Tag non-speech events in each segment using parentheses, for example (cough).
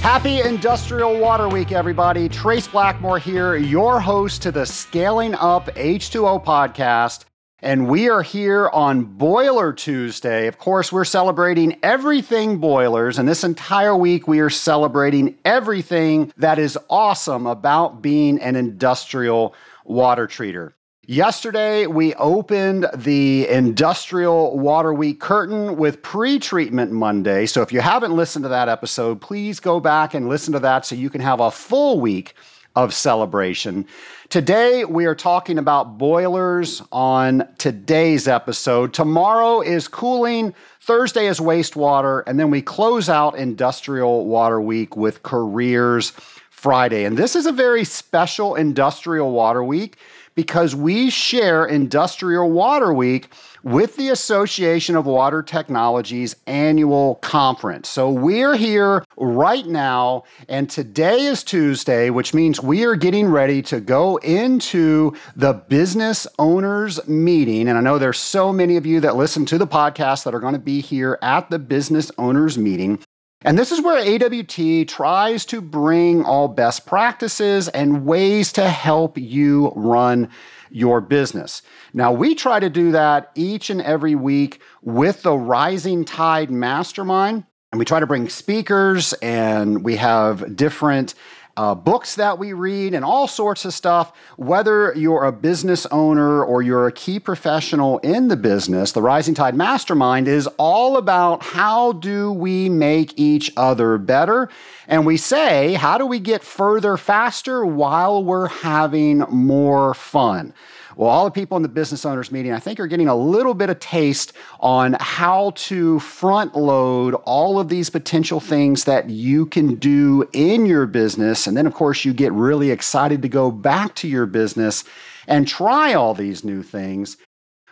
Happy Industrial Water Week, everybody. Trace Blackmore here, your host to the Scaling Up H2O podcast. And we are here on Boiler Tuesday. Of course, we're celebrating everything boilers. And this entire week, we are celebrating everything that is awesome about being an industrial water treater. Yesterday, we opened the Industrial Water Week curtain with pre treatment Monday. So if you haven't listened to that episode, please go back and listen to that so you can have a full week of celebration. Today, we are talking about boilers on today's episode. Tomorrow is cooling, Thursday is wastewater, and then we close out Industrial Water Week with Careers Friday. And this is a very special Industrial Water Week because we share Industrial Water Week with the Association of Water Technologies annual conference. So we're here right now, and today is Tuesday, which means we are getting ready to go into the business owners meeting. And I know there's so many of you that listen to the podcast that are going to be here at the business owners meeting. And this is where AWT tries to bring all best practices and ways to help you run your business. Now, we try to do that each and every week with the Rising Tide Mastermind. And we try to bring speakers and we have different uh, books that we read, and all sorts of stuff. Whether you're a business owner or you're a key professional in the business, the Rising Tide Mastermind is all about how do we make each other better. And we say, how do we get further faster while we're having more fun? Well, all the people in the business owners meeting, I think, are getting a little bit of taste on how to front load all of these potential things that you can do in your business. And then, of course, you get really excited to go back to your business and try all these new things.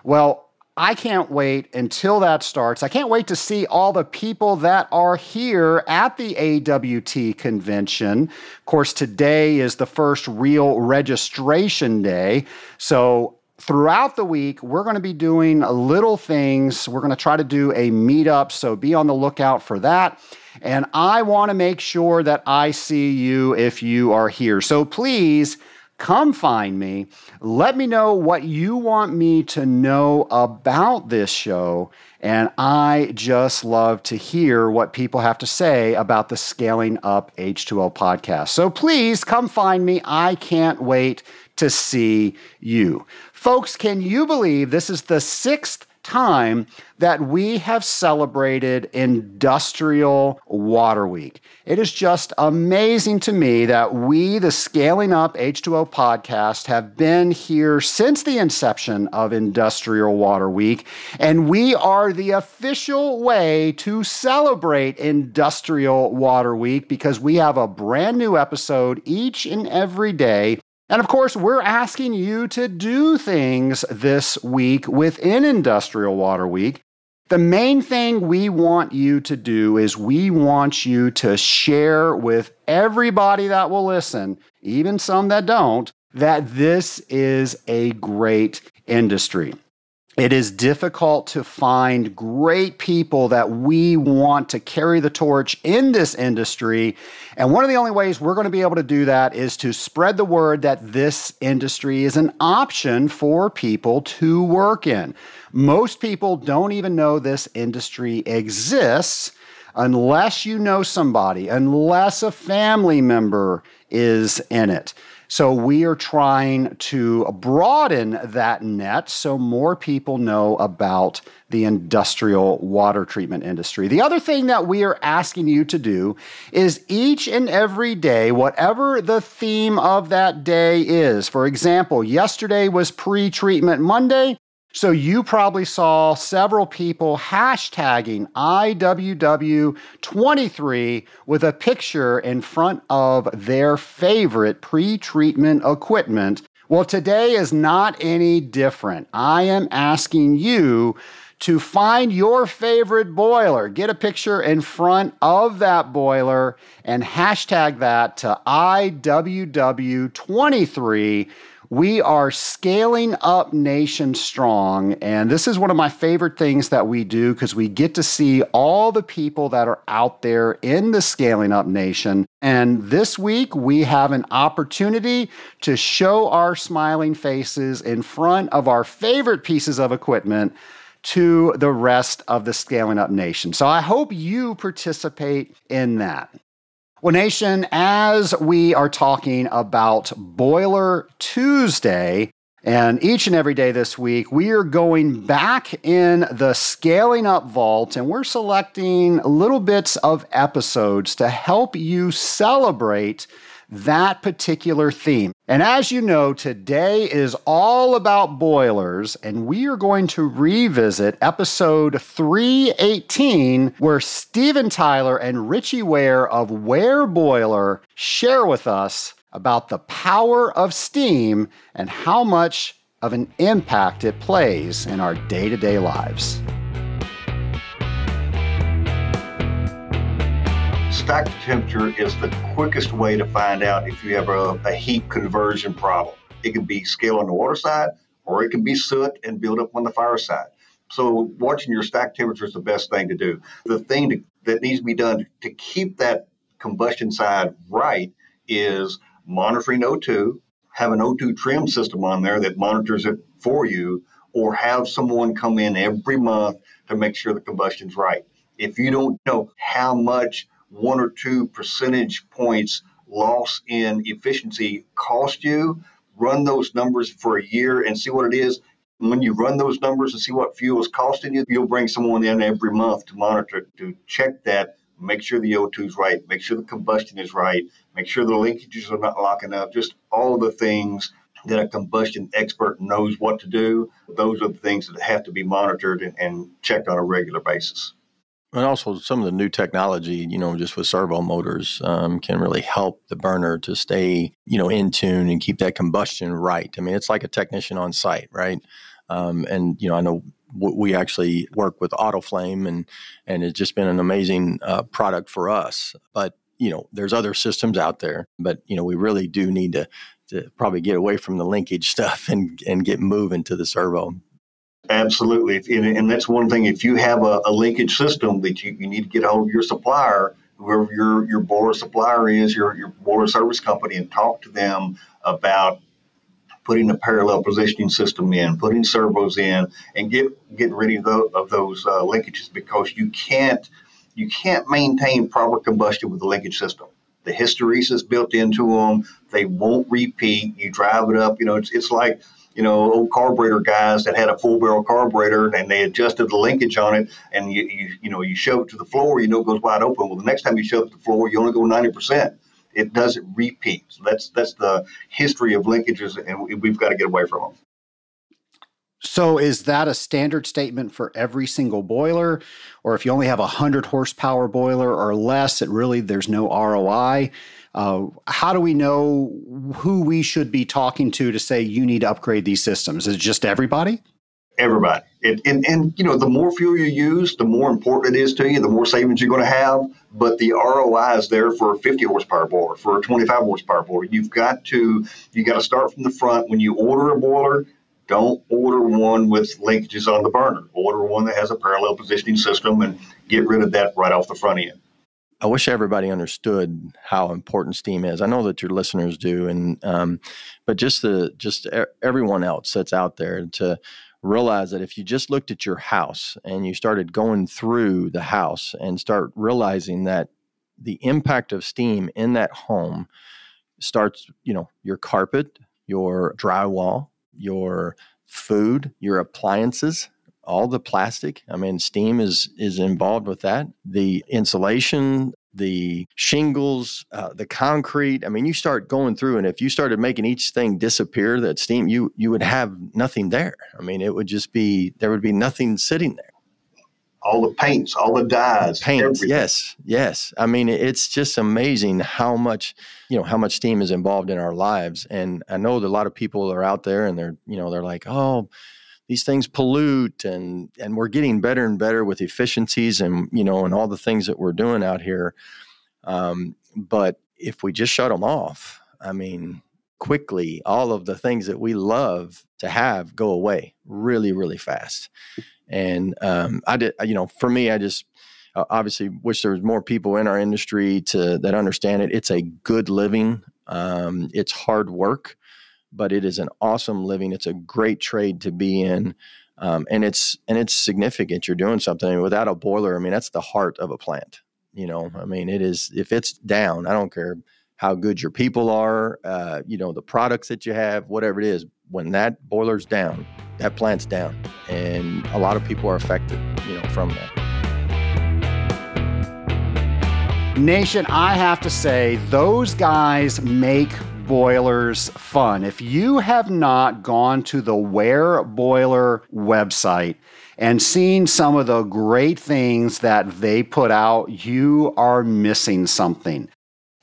Well, I can't wait until that starts. I can't wait to see all the people that are here at the AWT convention. Of course, today is the first real registration day. So, throughout the week, we're going to be doing little things. We're going to try to do a meetup. So, be on the lookout for that. And I want to make sure that I see you if you are here. So, please come find me. Let me know what you want me to know about this show. And I just love to hear what people have to say about the Scaling Up H2O podcast. So please come find me. I can't wait to see you. Folks, can you believe this is the sixth time that we have celebrated Industrial Water Week. It is just amazing to me that we, the Scaling Up H2O podcast, have been here since the inception of Industrial Water Week, and we are the official way to celebrate Industrial Water Week because we have a brand new episode each and every day and of course, we're asking you to do things this week within Industrial Water Week. The main thing we want you to do is we want you to share with everybody that will listen, even some that don't, that this is a great industry. It is difficult to find great people that we want to carry the torch in this industry. And one of the only ways we're going to be able to do that is to spread the word that this industry is an option for people to work in. Most people don't even know this industry exists unless you know somebody, unless a family member is in it. So we are trying to broaden that net so more people know about the industrial water treatment industry. The other thing that we are asking you to do is each and every day, whatever the theme of that day is. For example, yesterday was pre treatment Monday. So you probably saw several people hashtagging IWW23 with a picture in front of their favorite pre treatment equipment. Well, today is not any different. I am asking you to find your favorite boiler. Get a picture in front of that boiler and hashtag that to IWW23 We are scaling up Nation Strong, and this is one of my favorite things that we do because we get to see all the people that are out there in the Scaling Up Nation. And this week, we have an opportunity to show our smiling faces in front of our favorite pieces of equipment to the rest of the Scaling Up Nation. So I hope you participate in that. Well, Nation, as we are talking about Boiler Tuesday, and each and every day this week, we are going back in the Scaling Up Vault and we're selecting little bits of episodes to help you celebrate that particular theme. And as you know, today is all about boilers, and we are going to revisit episode 318, where Steven Taylor and Ritchie Ware of Ware Boiler share with us about the power of steam and how much of an impact it plays in our day to day lives. Stack temperature is the quickest way to find out if you have a, a heat conversion problem. It can be scale on the water side, or it can be soot and build up on the fire side. So watching your stack temperature is the best thing to do. The thing to, that needs to be done to keep that combustion side right is monitoring O2, have an O2 trim system on there that monitors it for you, or have someone come in every month to make sure the combustion's right. If you don't know how much one or two percentage points loss in efficiency cost you, run those numbers for a year and see what it is. When you run those numbers and see what fuel is costing you, you'll bring someone in every month to monitor, to check that, make sure the O2 is right, make sure the combustion is right, make sure the linkages are not locking up, just all the things that a combustion expert knows what to do. Those are the things that have to be monitored and, and checked on a regular basis and also some of the new technology, you know, just with servo motors, um, can really help the burner to stay, you know, in tune and keep that combustion right. I mean, it's like a technician on site, right? Um, and you know, I know we actually work with AutoFlame, and and it's just been an amazing uh, product for us. But you know, there's other systems out there, but you know, we really do need to to probably get away from the linkage (laughs) stuff and and get moving to the servo. Absolutely. And, and that's one thing. If you have a, a linkage system that you, you need to get a hold of your supplier, whoever your, your boiler supplier is, your, your boiler service company, and talk to them about putting a parallel positioning system in, putting servos in, and get getting rid of those, of those uh, linkages because you can't you can't maintain proper combustion with the linkage system. The hysteresis built into them, they won't repeat. You drive it up, you know, it's, it's like you know, old carburetor guys that had a four barrel carburetor and they adjusted the linkage on it and you, you, you know, you shove it to the floor, you know, it goes wide open. Well, the next time you shove it to the floor, you only go 90%. It doesn't repeat. So that's, that's the history of linkages and we've got to get away from them. So is that a standard statement for every single boiler? Or if you only have a 100 horsepower boiler or less, it really, there's no ROI? Uh, how do we know who we should be talking to to say you need to upgrade these systems? Is it just everybody? Everybody. It, and, and, you know, the more fuel you use, the more important it is to you, the more savings you're going to have. But the ROI is there for a 50 horsepower boiler, for a 25 horsepower boiler. You've got to, you got to start from the front. When you order a boiler, don't order one with linkages on the burner. Order one that has a parallel positioning system and get rid of that right off the front end. I wish everybody understood how important steam is. I know that your listeners do, and um, but just the just everyone else that's out there to realize that if you just looked at your house and you started going through the house and start realizing that the impact of steam in that home starts, you know, your carpet, your drywall, your food, your appliances, all the plastic. I mean, steam is is involved with that. The insulation, the shingles, uh, the concrete. I mean, you start going through, and if you started making each thing disappear, that steam, you you would have nothing there. I mean, it would just be there would be nothing sitting there. All the paints, all the dyes, paints. Everything. Yes, yes. I mean, it's just amazing how much you know how much steam is involved in our lives. And I know that a lot of people are out there, and they're you know they're like, oh these things pollute and and we're getting better and better with efficiencies and you know and all the things that we're doing out here um, but if we just shut them off i mean quickly all of the things that we love to have go away really, really fast. And um, I did, you know, for me, I just uh, obviously wish there was more people in our industry to that understand it. It's a good living. Um, it's hard work, but it is an awesome living. It's a great trade to be in. Um, and it's and it's significant. You're doing something I mean, without a boiler. I mean, that's the heart of a plant. You know, I mean, it is. If it's down, I don't care how good your people are. Uh, you know, the products that you have, whatever it is. When that boiler's down, that plant's down, and a lot of people are affected. You know, from that. Nation, I have to say, those guys make boilers fun. If you have not gone to the Ware Boiler website and seen some of the great things that they put out, you are missing something.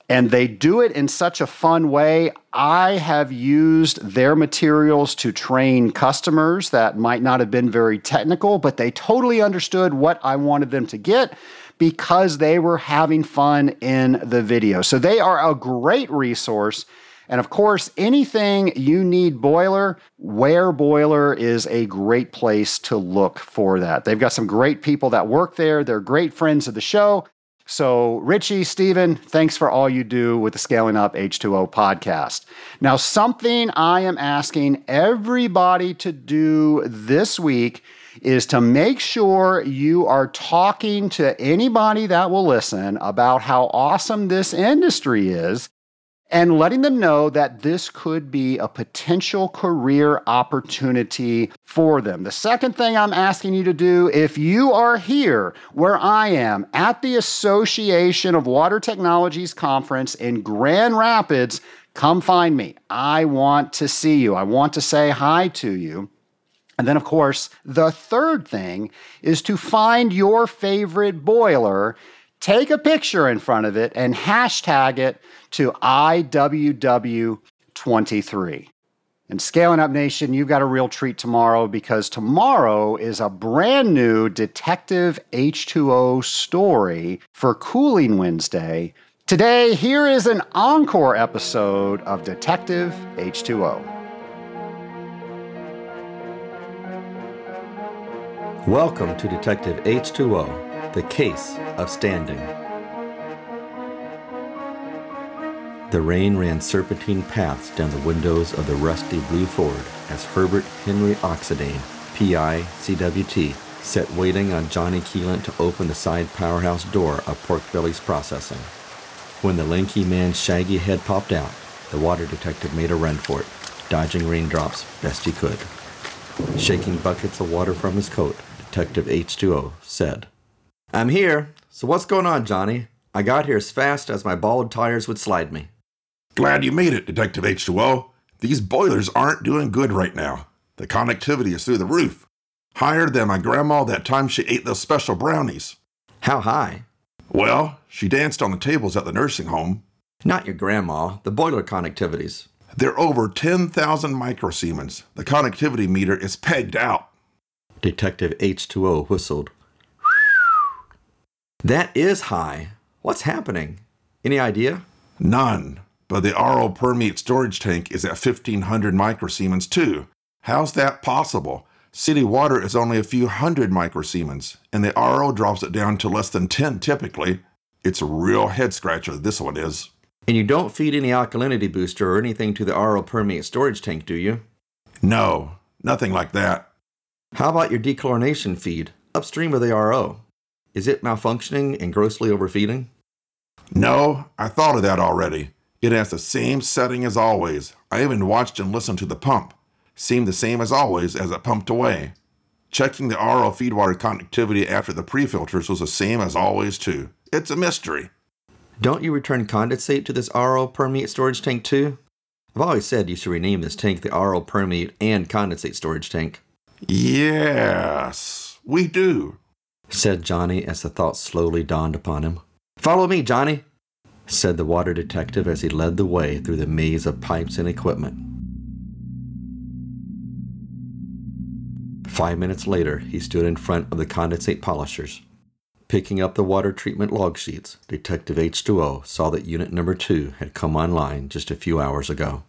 And they do it in such a fun way. I have used their materials to train customers that might not have been very technical, but they totally understood what I wanted them to get because they were having fun in the video. So they are a great resource. And of course, anything you need boiler, Ware Boiler is a great place to look for that. They've got some great people that work there. They're great friends of the show. So, Ritchie, Steven, thanks for all you do with the Scaling Up H2O podcast. Now, something I am asking everybody to do this week is to make sure you are talking to anybody that will listen about how awesome this industry is and letting them know that this could be a potential career opportunity for them. The second thing I'm asking you to do, if you are here where I am at the Association of Water Technologies Conference in Grand Rapids, come find me. I want to see you. I want to say hi to you. And then, of course, the third thing is to find your favorite boiler, take a picture in front of it, and hashtag it to IWW23. And Scaling Up Nation, you've got a real treat tomorrow because tomorrow is a brand new Detective H2O story for Cooling Wednesday. Today, here is an encore episode of Detective H2O. Welcome to Detective H2O, the case of standing. The rain ran serpentine paths down the windows of the rusty blue Ford as Herbert Henry Oxidane, PI, CWT, sat waiting on Johnny Keelan to open the side powerhouse door of Pork Belly's processing. When the lanky man's shaggy head popped out, the water detective made a run for it, dodging raindrops best he could. Shaking buckets of water from his coat, Detective H2O said, I'm here. So what's going on, Johnny? I got here as fast as my bald tires would slide me. Glad you made it, Detective H2O. These boilers aren't doing good right now. The connectivity is through the roof. Higher than my grandma that time she ate those special brownies. How high? Well, she danced on the tables at the nursing home. Not your grandma, the boiler connectivities. They're over 10,000 microsiemens. The connectivity meter is pegged out. Detective H2O whistled. That is high. What's happening? Any idea? None. But the RO permeate storage tank is at 1500 microsiemens too. How's that possible? City water is only a few hundred microsiemens, and the RO drops it down to less than 10 typically. It's a real head scratcher, this one is. And you don't feed any alkalinity booster or anything to the RO permeate storage tank, do you? No, nothing like that. How about your dechlorination feed upstream of the RO? Is it malfunctioning and grossly overfeeding? No, I thought of that already. It has the same setting as always. I even watched and listened to the pump. Seemed the same as always as it pumped away. Checking the RO feedwater conductivity after the pre-filters was the same as always too. It's a mystery. Don't you return condensate to this RO permeate storage tank too? I've always said you should rename this tank the RO permeate and condensate storage tank. Yes, we do, said Johnny as the thought slowly dawned upon him. Follow me, Johnny, said the water detective as he led the way through the maze of pipes and equipment. Five minutes later, he stood in front of the condensate polishers. Picking up the water treatment log sheets, Detective H2O saw that Unit Number 2 had come online just a few hours ago.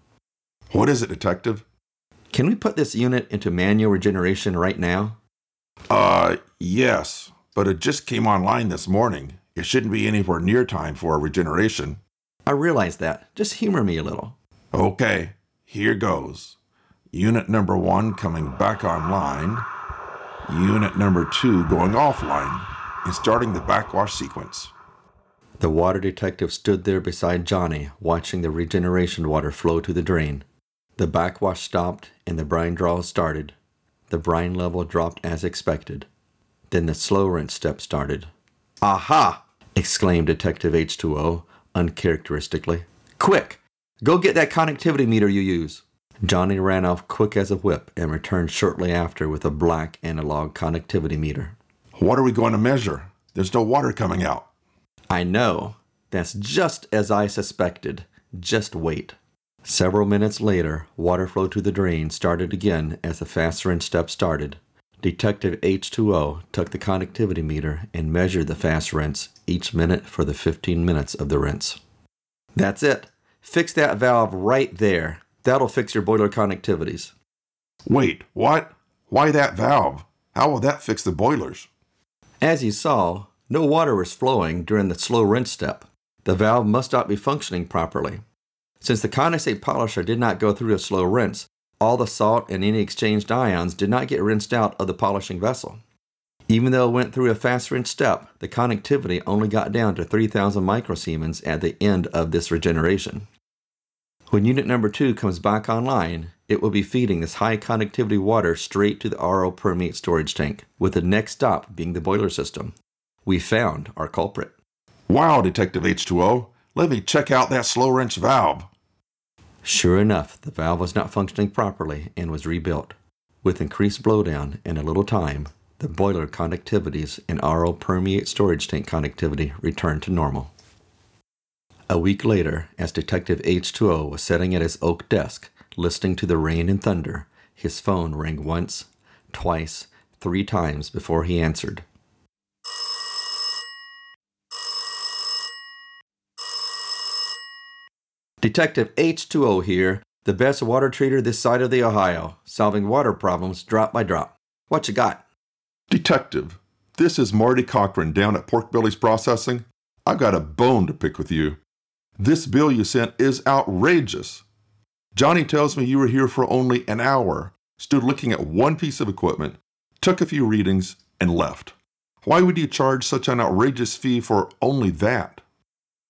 What is it, Detective? Can we put this unit into manual regeneration right now? Uh, yes, but it just came online this morning. It shouldn't be anywhere near time for a regeneration. I realize that. Just humor me a little. Okay, here goes. Unit number one coming back online. Unit number two going offline and starting the backwash sequence. The water detective stood there beside Johnny, watching the regeneration water flow to the drain. The backwash stopped and the brine draw started. The brine level dropped as expected. Then the slow rinse step started. Aha! exclaimed Detective H2O uncharacteristically. Quick! Go get that connectivity meter you use. Johnny ran off quick as a whip and returned shortly after with a black analog connectivity meter. What are we going to measure? There's no water coming out. I know. That's just as I suspected. Just wait. Several minutes later, water flow to the drain started again as the fast rinse step started. Detective H2O took the conductivity meter and measured the fast rinse each minute for the 15 minutes of the rinse. That's it. Fix that valve right there. That'll fix your boiler connectivities. Wait, what? Why that valve? How will that fix the boilers? As you saw, no water was flowing during the slow rinse step. The valve must not be functioning properly. Since the condensate polisher did not go through a slow rinse, all the salt and any exchanged ions did not get rinsed out of the polishing vessel. Even though it went through a fast rinse step, the conductivity only got down to 3000 microsiemens at the end of this regeneration. When unit number 2 comes back online, it will be feeding this high conductivity water straight to the RO permeate storage tank, with the next stop being the boiler system. We found our culprit. Wow, Detective H2O, let me check out that slow rinse valve. Sure enough, the valve was not functioning properly and was rebuilt. With increased blowdown and a little time, the boiler connectivities and RO permeate storage tank connectivity returned to normal. A week later, as Detective H2O was sitting at his oak desk, listening to the rain and thunder, his phone rang once, twice, three times before he answered. Detective H2O here, the best water treater this side of the Ohio, solving water problems drop by drop. What you got? Detective, this is Marty Cochran down at Pork Belly's Processing. I've got a bone to pick with you. This bill you sent is outrageous. Johnny tells me you were here for only an hour, stood looking at one piece of equipment, took a few readings, and left. Why would you charge such an outrageous fee for only that?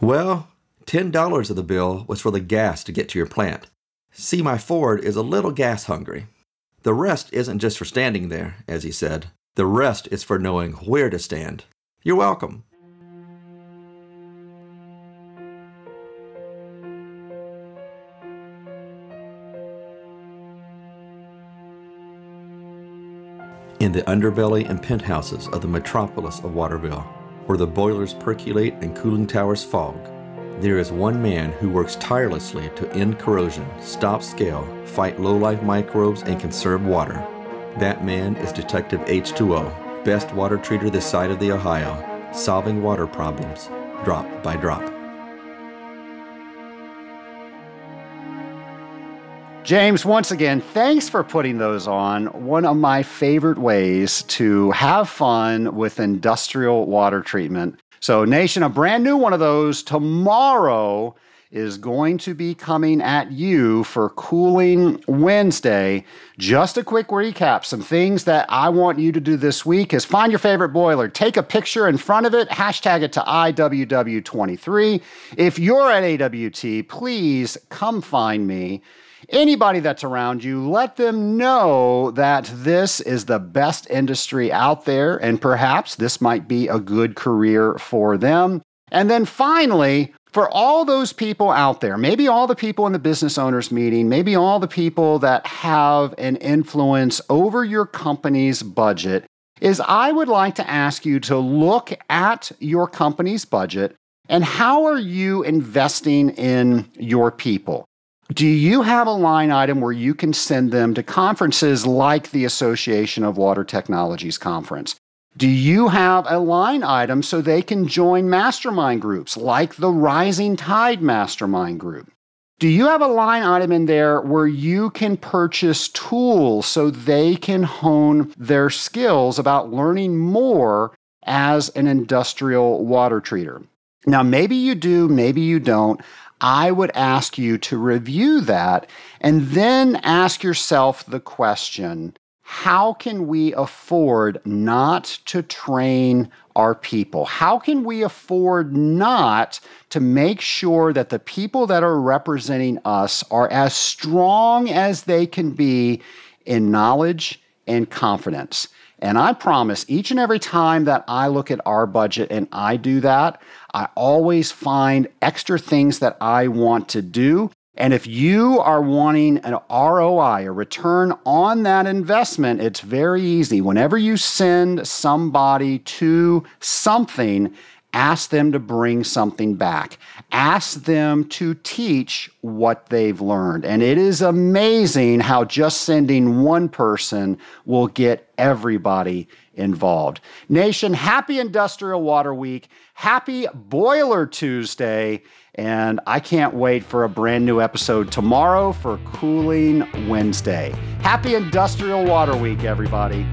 Well, $10 of the bill was for the gas to get to your plant. See, my Ford is a little gas hungry. The rest isn't just for standing there, as he said. The rest is for knowing where to stand. You're welcome. In the underbelly and penthouses of the metropolis of Waterville, where the boilers percolate and cooling towers fog, there is one man who works tirelessly to end corrosion, stop scale, fight low-life microbes, and conserve water. That man is Detective H2O, best water treater this side of the Ohio, solving water problems, drop by drop. James, once again, thanks for putting those on. One of my favorite ways to have fun with industrial water treatment. So, Nation, a brand new one of those tomorrow is going to be coming at you for Cooling Wednesday. Just a quick recap some things that I want you to do this week is find your favorite boiler, take a picture in front of it, hashtag it to IWW23. If you're at AWT, please come find me anybody that's around you, let them know that this is the best industry out there, and perhaps this might be a good career for them. And then finally, for all those people out there, maybe all the people in the business owners meeting, maybe all the people that have an influence over your company's budget, is I would like to ask you to look at your company's budget and how are you investing in your people? Do you have a line item where you can send them to conferences like the Association of Water Technologies Conference? Do you have a line item so they can join mastermind groups like the Rising Tide Mastermind Group? Do you have a line item in there where you can purchase tools so they can hone their skills about learning more as an industrial water treater? Now, maybe you do, maybe you don't. I would ask you to review that and then ask yourself the question how can we afford not to train our people? How can we afford not to make sure that the people that are representing us are as strong as they can be in knowledge and confidence? And I promise each and every time that I look at our budget and I do that, I always find extra things that I want to do. And if you are wanting an ROI, a return on that investment, it's very easy. Whenever you send somebody to something, ask them to bring something back. Ask them to teach what they've learned. And it is amazing how just sending one person will get everybody involved. Nation, happy Industrial Water Week. Happy Boiler Tuesday. And I can't wait for a brand new episode tomorrow for Cooling Wednesday. Happy Industrial Water Week, everybody.